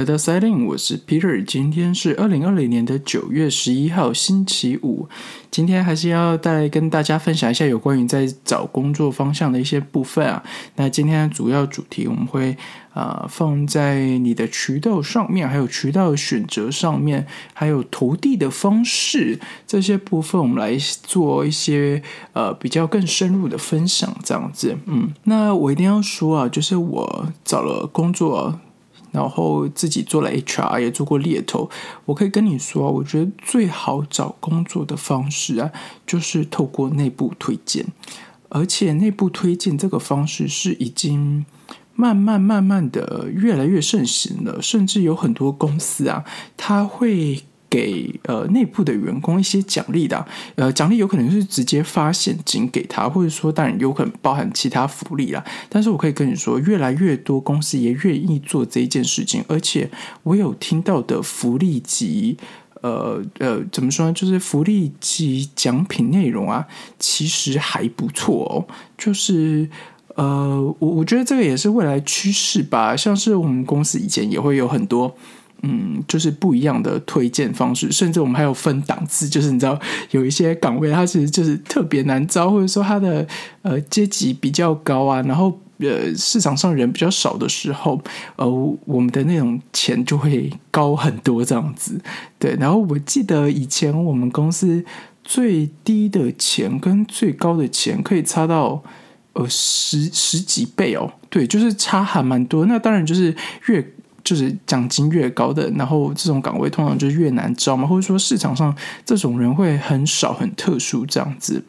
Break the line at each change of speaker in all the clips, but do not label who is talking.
来到 Siding，我是 Peter。今天是二零二零年的九月十一号，星期五。今天还是要带来跟大家分享一下有关于在找工作方向的一些部分啊。那今天的主要主题我们会啊放在你的渠道上面，还有渠道选择上面，还有投递的方式这些部分，我们来做一些呃比较更深入的分享。这样子，嗯，那我一定要说啊，就是我找了工作。然后自己做了 HR，也做过猎头。我可以跟你说，我觉得最好找工作的方式啊，就是透过内部推荐。而且内部推荐这个方式是已经慢慢慢慢的越来越盛行了，甚至有很多公司啊，他会。给呃内部的员工一些奖励的，呃奖励有可能是直接发现金给他，或者说当然有可能包含其他福利啦。但是我可以跟你说，越来越多公司也愿意做这一件事情，而且我有听到的福利及呃呃怎么说呢？就是福利及奖品内容啊，其实还不错哦。就是呃我我觉得这个也是未来趋势吧。像是我们公司以前也会有很多。嗯，就是不一样的推荐方式，甚至我们还有分档次，就是你知道有一些岗位，它其实就是特别难招，或者说它的呃阶级比较高啊，然后呃市场上人比较少的时候，呃我们的那种钱就会高很多这样子。对，然后我记得以前我们公司最低的钱跟最高的钱可以差到呃十十几倍哦，对，就是差还蛮多。那当然就是越。就是奖金越高的，然后这种岗位通常就越难招嘛，或者说市场上这种人会很少、很特殊这样子。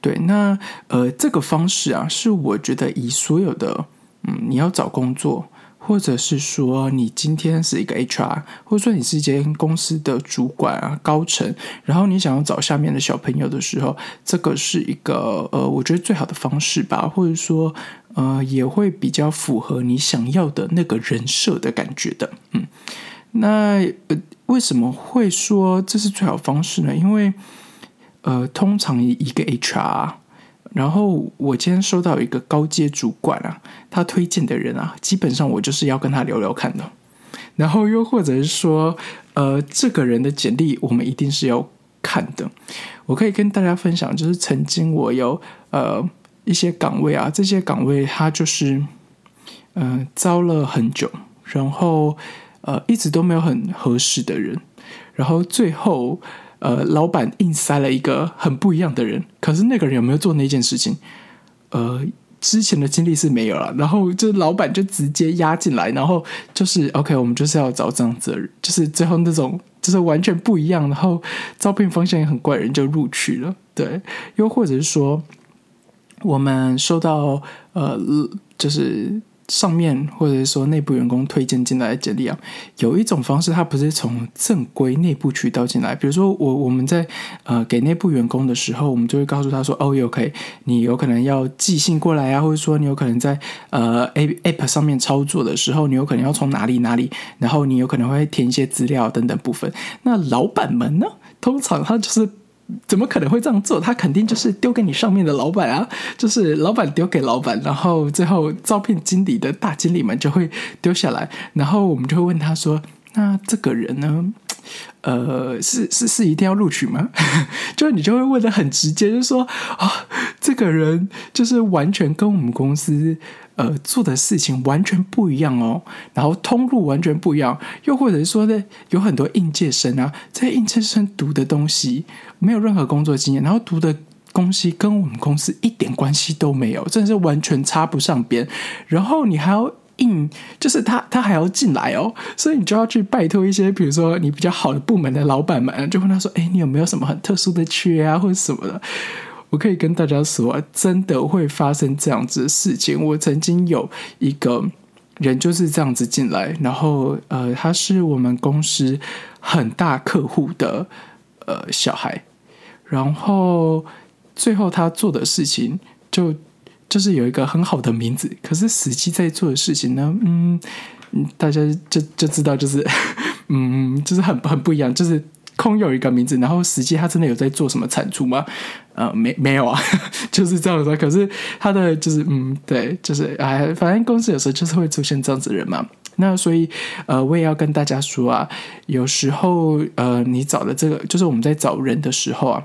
对，那呃，这个方式啊，是我觉得以所有的嗯，你要找工作，或者是说你今天是一个 HR，或者说你是一间公司的主管啊、高层，然后你想要找下面的小朋友的时候，这个是一个呃，我觉得最好的方式吧，或者说。呃，也会比较符合你想要的那个人设的感觉的，嗯，那呃，为什么会说这是最好方式呢？因为呃，通常一个 HR，然后我今天收到一个高阶主管啊，他推荐的人啊，基本上我就是要跟他聊聊看的，然后又或者是说，呃，这个人的简历我们一定是要看的。我可以跟大家分享，就是曾经我有呃。一些岗位啊，这些岗位他就是，嗯，招了很久，然后呃，一直都没有很合适的人，然后最后呃，老板硬塞了一个很不一样的人，可是那个人有没有做那件事情？呃，之前的经历是没有了，然后就老板就直接压进来，然后就是 OK，我们就是要找这样子的人，就是最后那种就是完全不一样，然后招聘方向也很怪，人就录取了，对，又或者是说。我们收到呃，就是上面或者是说内部员工推荐进来的简历啊，有一种方式，它不是从正规内部渠道进来。比如说，我我们在呃给内部员工的时候，我们就会告诉他说：“哦，OK，你有可能要寄信过来啊，或者说你有可能在呃 A App 上面操作的时候，你有可能要从哪里哪里，然后你有可能会填一些资料等等部分。那老板们呢，通常他就是。怎么可能会这样做？他肯定就是丢给你上面的老板啊，就是老板丢给老板，然后最后招聘经理的大经理们就会丢下来，然后我们就会问他说：“那这个人呢？呃，是是是一定要录取吗？” 就是你就会问的很直接，就是说啊，这个人就是完全跟我们公司。呃，做的事情完全不一样哦，然后通路完全不一样，又或者是说呢，有很多应届生啊，在应届生读的东西没有任何工作经验，然后读的东西跟我们公司一点关系都没有，真的是完全插不上边。然后你还要硬，就是他他还要进来哦，所以你就要去拜托一些，比如说你比较好的部门的老板们，就问他说：“哎，你有没有什么很特殊的缺啊，或者什么的？”我可以跟大家说，真的会发生这样子的事情。我曾经有一个人就是这样子进来，然后呃，他是我们公司很大客户的呃小孩，然后最后他做的事情就就是有一个很好的名字，可是实际在做的事情呢，嗯，大家就就知道就是 嗯，就是很很不一样，就是。空有一个名字，然后实际他真的有在做什么产出吗？呃，没没有啊，就是这样子。可是他的就是嗯，对，就是哎，反正公司有时候就是会出现这样子的人嘛。那所以呃，我也要跟大家说啊，有时候呃，你找的这个就是我们在找人的时候啊，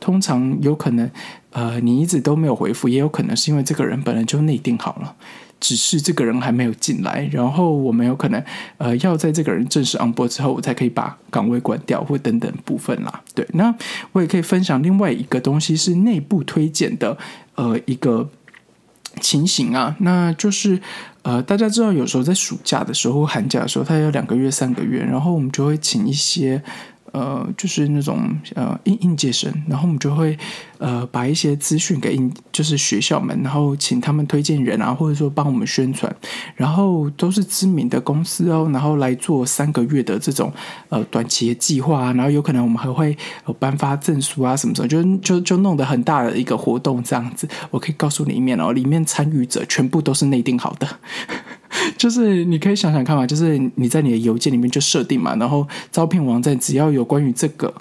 通常有可能呃，你一直都没有回复，也有可能是因为这个人本来就内定好了。只是这个人还没有进来，然后我们有可能呃要在这个人正式 on board 之后，我才可以把岗位关掉或等等部分啦。对，那我也可以分享另外一个东西是内部推荐的呃一个情形啊，那就是呃大家知道有时候在暑假的时候、寒假的时候，它有两个月、三个月，然后我们就会请一些。呃，就是那种呃应应届生，然后我们就会呃把一些资讯给应就是学校们，然后请他们推荐人啊，或者说帮我们宣传，然后都是知名的公司哦，然后来做三个月的这种呃短期的计划啊，然后有可能我们还会颁发证书啊什么什么，就就就弄得很大的一个活动这样子。我可以告诉你一面哦，里面参与者全部都是内定好的。就是你可以想想看嘛，就是你在你的邮件里面就设定嘛，然后招聘网站只要有关于这个，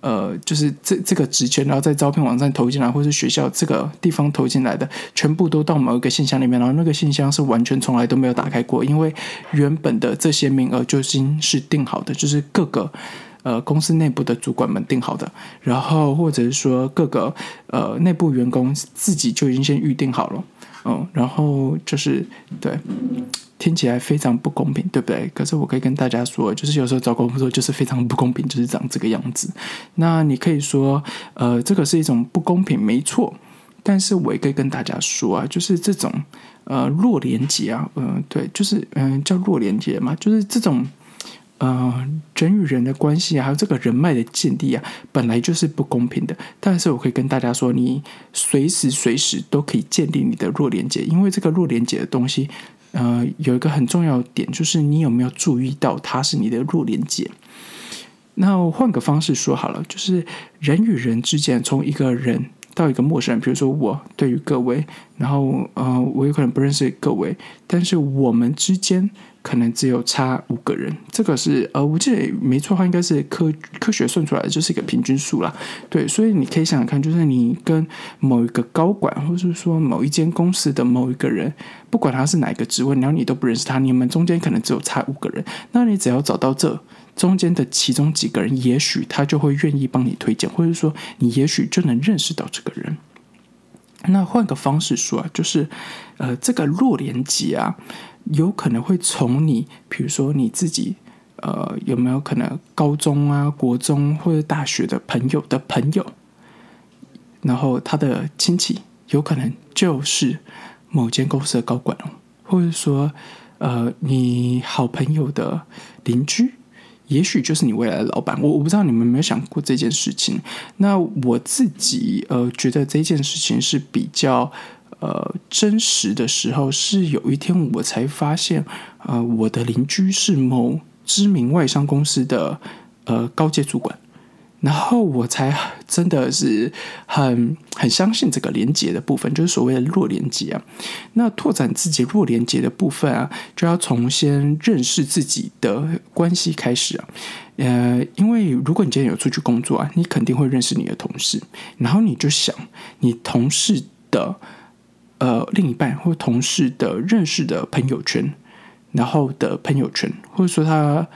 呃，就是这这个职权，然后在招聘网站投进来，或是学校这个地方投进来的，全部都到某一个信箱里面，然后那个信箱是完全从来都没有打开过，因为原本的这些名额就已经是定好的，就是各个呃公司内部的主管们定好的，然后或者是说各个呃内部员工自己就已经先预定好了。嗯，然后就是对，听起来非常不公平，对不对？可是我可以跟大家说，就是有时候找工作就是非常不公平，就是长这个样子。那你可以说，呃，这个是一种不公平，没错。但是我也可以跟大家说啊，就是这种呃弱连接啊，嗯，对，就是嗯叫弱连接嘛，就是这种。呃，人与人的关系啊，还有这个人脉的建立啊，本来就是不公平的。但是我可以跟大家说，你随时随时都可以建立你的弱连接，因为这个弱连接的东西，呃，有一个很重要的点，就是你有没有注意到它是你的弱连接。那换个方式说好了，就是人与人之间，从一个人到一个陌生人，比如说我对于各位，然后呃，我有可能不认识各位，但是我们之间。可能只有差五个人，这个是呃，我记得没错的话，应该是科科学算出来的，就是一个平均数啦。对，所以你可以想想看，就是你跟某一个高管，或者是说某一间公司的某一个人，不管他是哪一个职位，然后你都不认识他，你们中间可能只有差五个人，那你只要找到这中间的其中几个人，也许他就会愿意帮你推荐，或者说你也许就能认识到这个人。那换个方式说啊，就是呃，这个弱连接啊。有可能会从你，比如说你自己，呃，有没有可能高中啊、国中或者大学的朋友的朋友，然后他的亲戚有可能就是某间公司的高管哦，或者说，呃，你好朋友的邻居，也许就是你未来的老板。我我不知道你们有没有想过这件事情。那我自己呃，觉得这件事情是比较。呃，真实的时候是有一天我才发现，呃，我的邻居是某知名外商公司的呃高阶主管，然后我才真的是很很相信这个连接的部分，就是所谓的弱连接啊。那拓展自己弱连接的部分啊，就要从先认识自己的关系开始啊。呃，因为如果你今天有出去工作啊，你肯定会认识你的同事，然后你就想你同事的。呃，另一半或同事的认识的朋友圈，然后的朋友圈，或者说他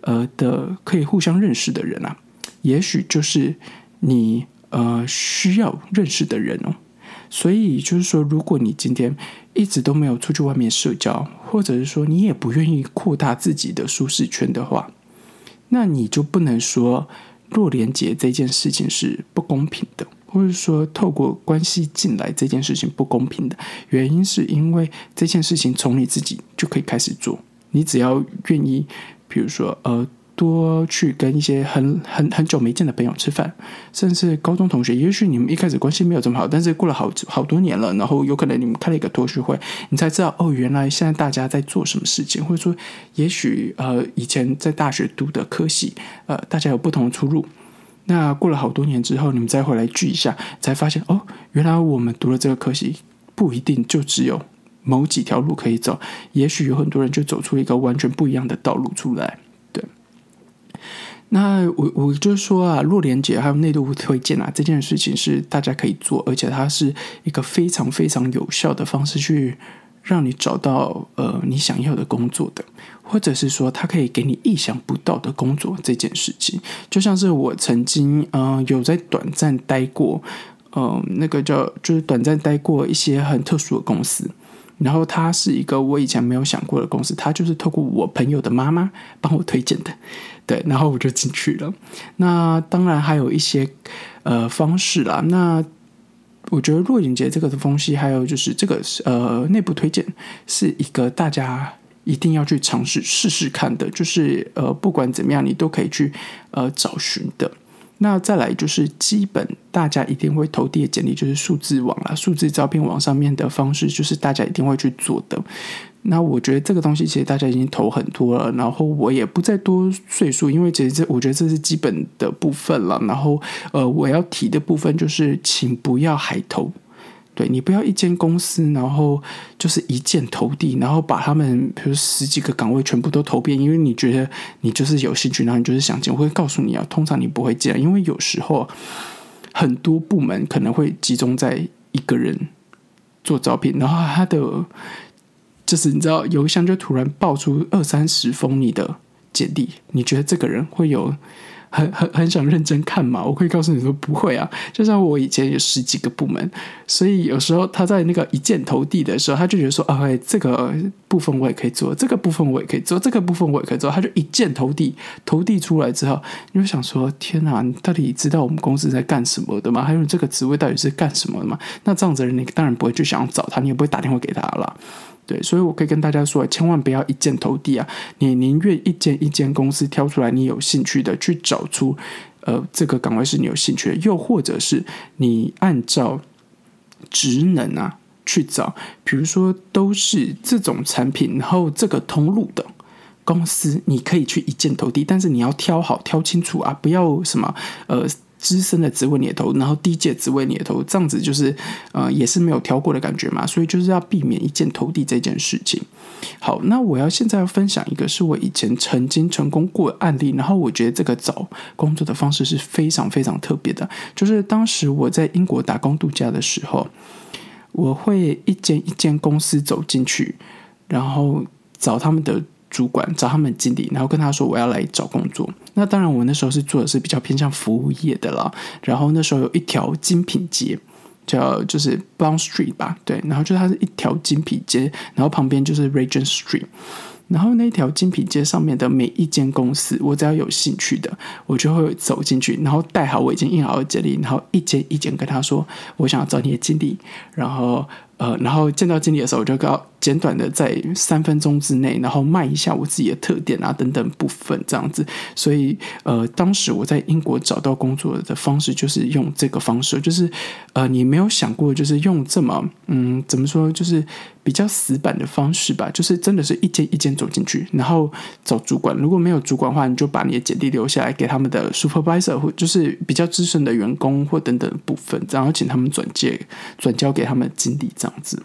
呃的可以互相认识的人啊，也许就是你呃需要认识的人哦。所以就是说，如果你今天一直都没有出去外面社交，或者是说你也不愿意扩大自己的舒适圈的话，那你就不能说弱连接这件事情是不公平的。或者说，透过关系进来这件事情不公平的原因，是因为这件事情从你自己就可以开始做。你只要愿意，比如说，呃，多去跟一些很很很久没见的朋友吃饭，甚至高中同学，也许你们一开始关系没有这么好，但是过了好好多年了，然后有可能你们开了一个同学会，你才知道哦，原来现在大家在做什么事情，或者说，也许呃，以前在大学读的科系，呃，大家有不同的出路。那过了好多年之后，你们再回来聚一下，才发现哦，原来我们读了这个科系，不一定就只有某几条路可以走，也许有很多人就走出一个完全不一样的道路出来。那我我就是说啊，弱连接还有内部推荐啊，这件事情是大家可以做，而且它是一个非常非常有效的方式，去让你找到呃你想要的工作的，或者是说它可以给你意想不到的工作这件事情。就像是我曾经嗯有在短暂待过，嗯那个叫就是短暂待过一些很特殊的公司。然后它是一个我以前没有想过的公司，它就是透过我朋友的妈妈帮我推荐的，对，然后我就进去了。那当然还有一些呃方式啦。那我觉得若影节这个的东西，还有就是这个呃内部推荐是一个大家一定要去尝试试试看的，就是呃不管怎么样，你都可以去呃找寻的。那再来就是基本，大家一定会投递的简历，就是数字网啦，数字招聘网上面的方式，就是大家一定会去做的。那我觉得这个东西其实大家已经投很多了，然后我也不再多赘述，因为其实这我觉得这是基本的部分了。然后呃，我要提的部分就是，请不要海投。对你不要一间公司，然后就是一箭投地，然后把他们比如十几个岗位全部都投遍，因为你觉得你就是有兴趣，然后你就是想进，我会告诉你啊，通常你不会进，因为有时候很多部门可能会集中在一个人做招聘，然后他的就是你知道邮箱就突然爆出二三十封你的简历，你觉得这个人会有？很很很想认真看嘛？我可以告诉你说不会啊。就像我以前有十几个部门，所以有时候他在那个一箭投地的时候，他就觉得说：“哎，这个部分我也可以做，这个部分我也可以做，这个部分我也可以做。”他就一箭投地，投地出来之后，你就想说：“天哪，你到底知道我们公司在干什么的吗？还有这个职位到底是干什么的吗？”那这样子的人，你当然不会去想要找他，你也不会打电话给他了。对，所以我可以跟大家说，千万不要一箭投地啊！你宁愿一间一间公司挑出来你有兴趣的，去找出呃这个岗位是你有兴趣的，又或者是你按照职能啊去找，比如说都是这种产品，然后这个通路的公司，你可以去一箭投地，但是你要挑好、挑清楚啊，不要什么呃。资深的职位猎头，然后低阶职位猎头，这样子就是呃，也是没有挑过的感觉嘛，所以就是要避免一箭投地这件事情。好，那我要现在要分享一个是我以前曾经成功过的案例，然后我觉得这个找工作的方式是非常非常特别的，就是当时我在英国打工度假的时候，我会一间一间公司走进去，然后找他们的。主管找他们经理，然后跟他说我要来找工作。那当然，我那时候是做的是比较偏向服务业的啦。然后那时候有一条精品街，叫就是 Bond Street 吧，对。然后就它是一条精品街，然后旁边就是 Regent Street。然后那条精品街上面的每一间公司，我只要有兴趣的，我就会走进去，然后带好我已经印好的简历，然后一间一间跟他说，我想要找你的经理，然后。呃，然后见到经理的时候，我就告简短的在三分钟之内，然后卖一下我自己的特点啊等等部分这样子。所以，呃，当时我在英国找到工作的方式就是用这个方式，就是呃，你没有想过就是用这么嗯，怎么说，就是比较死板的方式吧，就是真的是一间一间走进去，然后找主管。如果没有主管的话，你就把你的简历留下来给他们的 supervisor 或就是比较资深的员工或等等部分，然后请他们转介转交给他们经理这样。子，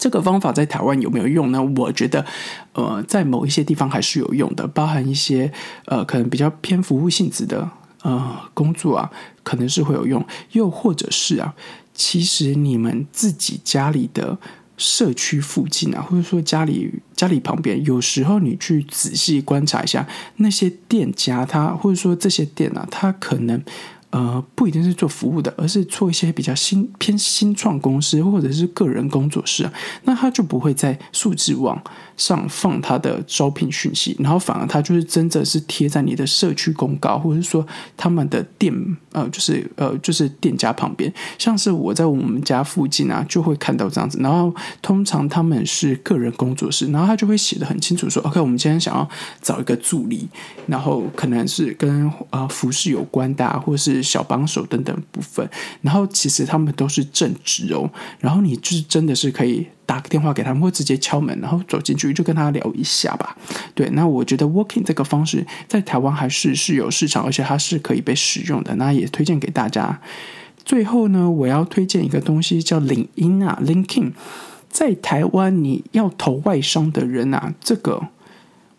这个方法在台湾有没有用呢？我觉得，呃，在某一些地方还是有用的，包含一些呃，可能比较偏服务性质的呃工作啊，可能是会有用。又或者是啊，其实你们自己家里的社区附近啊，或者说家里家里旁边，有时候你去仔细观察一下那些店家，他或者说这些店啊，他可能。呃，不一定是做服务的，而是做一些比较新偏新创公司或者是个人工作室，那他就不会在数字网上放他的招聘讯息，然后反而他就是真的是贴在你的社区公告，或者是说他们的店呃，就是呃，就是店家旁边，像是我在我们家附近啊，就会看到这样子。然后通常他们是个人工作室，然后他就会写的很清楚，说 OK，我们今天想要找一个助理，然后可能是跟呃服饰有关的，或是。小帮手等等部分，然后其实他们都是正职哦。然后你就是真的是可以打个电话给他们，或直接敲门，然后走进去就跟他聊一下吧。对，那我觉得 working 这个方式在台湾还是是有市场，而且它是可以被使用的。那也推荐给大家。最后呢，我要推荐一个东西叫领英啊，linkin，。在台湾你要投外商的人啊，这个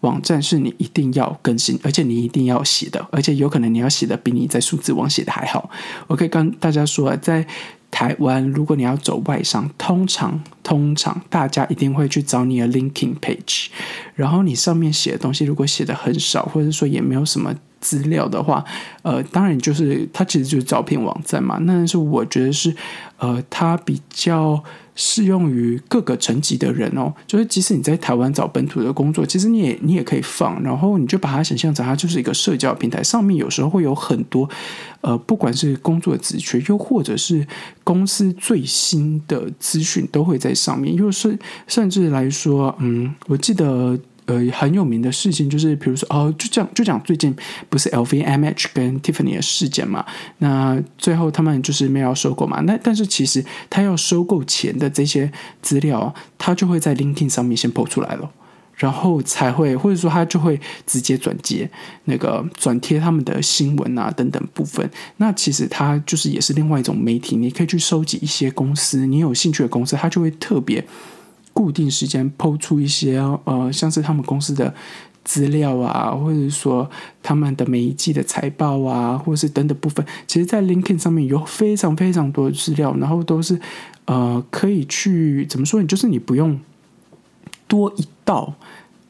网站是你一定要更新，而且你一定要写的，而且有可能你要写的比你在数字网写的还好。我可以跟大家说，在台湾，如果你要走外商，通常通常大家一定会去找你的 linking page，然后你上面写的东西如果写的很少，或者说也没有什么。资料的话，呃，当然就是它其实就是招聘网站嘛。那是我觉得是，呃，它比较适用于各个层级的人哦。就是即使你在台湾找本土的工作，其实你也你也可以放，然后你就把它想象成它就是一个社交平台，上面有时候会有很多，呃，不管是工作职缺，又或者是公司最新的资讯都会在上面。又是甚至来说，嗯，我记得。呃，很有名的事情就是，比如说哦，就这样就讲最近不是 LVMH 跟 Tiffany 的事件嘛？那最后他们就是没有收购嘛？那但是其实他要收购前的这些资料，他就会在 LinkedIn 上面先 PO 出来了，然后才会或者说他就会直接转接那个转贴他们的新闻啊等等部分。那其实它就是也是另外一种媒体，你可以去收集一些公司，你有兴趣的公司，它就会特别。固定时间抛出一些呃，像是他们公司的资料啊，或者说他们的每一季的财报啊，或者是等等部分，其实，在 LinkedIn 上面有非常非常多的资料，然后都是呃可以去怎么说？你就是你不用多一道。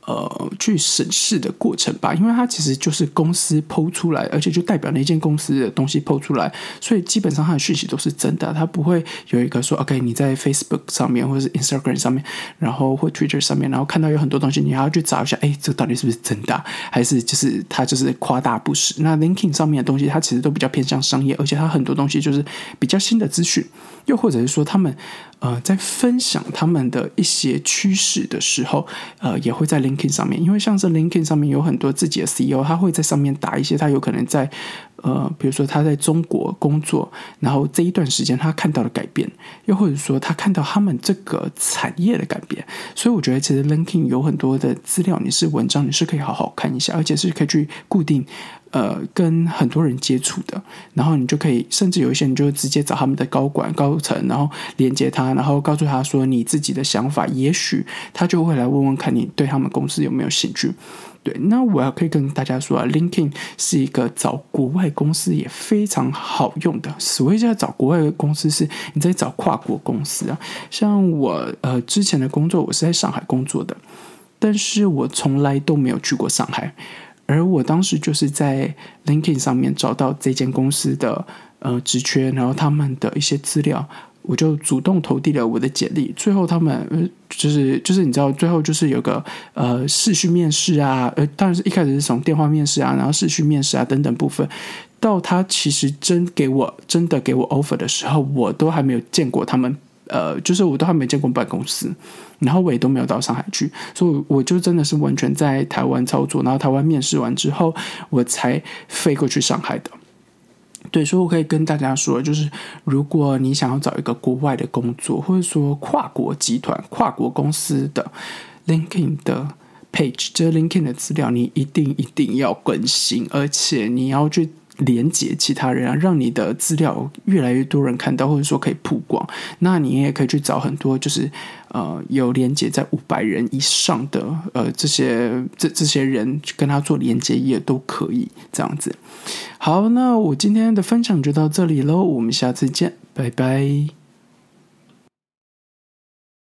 呃，去审视的过程吧，因为它其实就是公司剖出来，而且就代表那间公司的东西剖出来，所以基本上它的讯息都是真的，它不会有一个说 OK，你在 Facebook 上面或者是 Instagram 上面，然后或 Twitter 上面，然后看到有很多东西，你还要去找一下，哎，这到底是不是真的，还是就是它就是夸大不实？那 Linking 上面的东西，它其实都比较偏向商业，而且它很多东西就是比较新的资讯，又或者是说他们。呃，在分享他们的一些趋势的时候，呃，也会在 LinkedIn 上面，因为像是 LinkedIn 上面有很多自己的 CEO，他会在上面打一些他有可能在呃，比如说他在中国工作，然后这一段时间他看到的改变，又或者说他看到他们这个产业的改变，所以我觉得其实 LinkedIn 有很多的资料，你是文章，你是可以好好看一下，而且是可以去固定。呃，跟很多人接触的，然后你就可以，甚至有一些人就直接找他们的高管、高层，然后连接他，然后告诉他说你自己的想法，也许他就会来问问看你对他们公司有没有兴趣。对，那我要可以跟大家说啊，LinkedIn 是一个找国外公司也非常好用的。所谓叫找国外的公司，是你在找跨国公司啊。像我呃之前的工作，我是在上海工作的，但是我从来都没有去过上海。而我当时就是在 LinkedIn 上面找到这间公司的呃职缺，然后他们的一些资料，我就主动投递了我的简历。最后他们呃就是就是你知道，最后就是有个呃视讯面试啊，呃当然是一开始是从电话面试啊，然后视讯面试啊等等部分，到他其实真给我真的给我 offer 的时候，我都还没有见过他们。呃，就是我都还没见过办公室，然后我也都没有到上海去，所以我就真的是完全在台湾操作，然后台湾面试完之后，我才飞过去上海的。对，所以我可以跟大家说，就是如果你想要找一个国外的工作，或者说跨国集团、跨国公司的 LinkedIn 的 page，这 LinkedIn 的资料，你一定一定要更新，而且你要去。连接其他人啊，让你的资料越来越多人看到，或者说可以曝光。那你也可以去找很多，就是呃有连接在五百人以上的呃这些这这些人跟他做连接也都可以这样子。好，那我今天的分享就到这里喽，我们下次见，拜拜。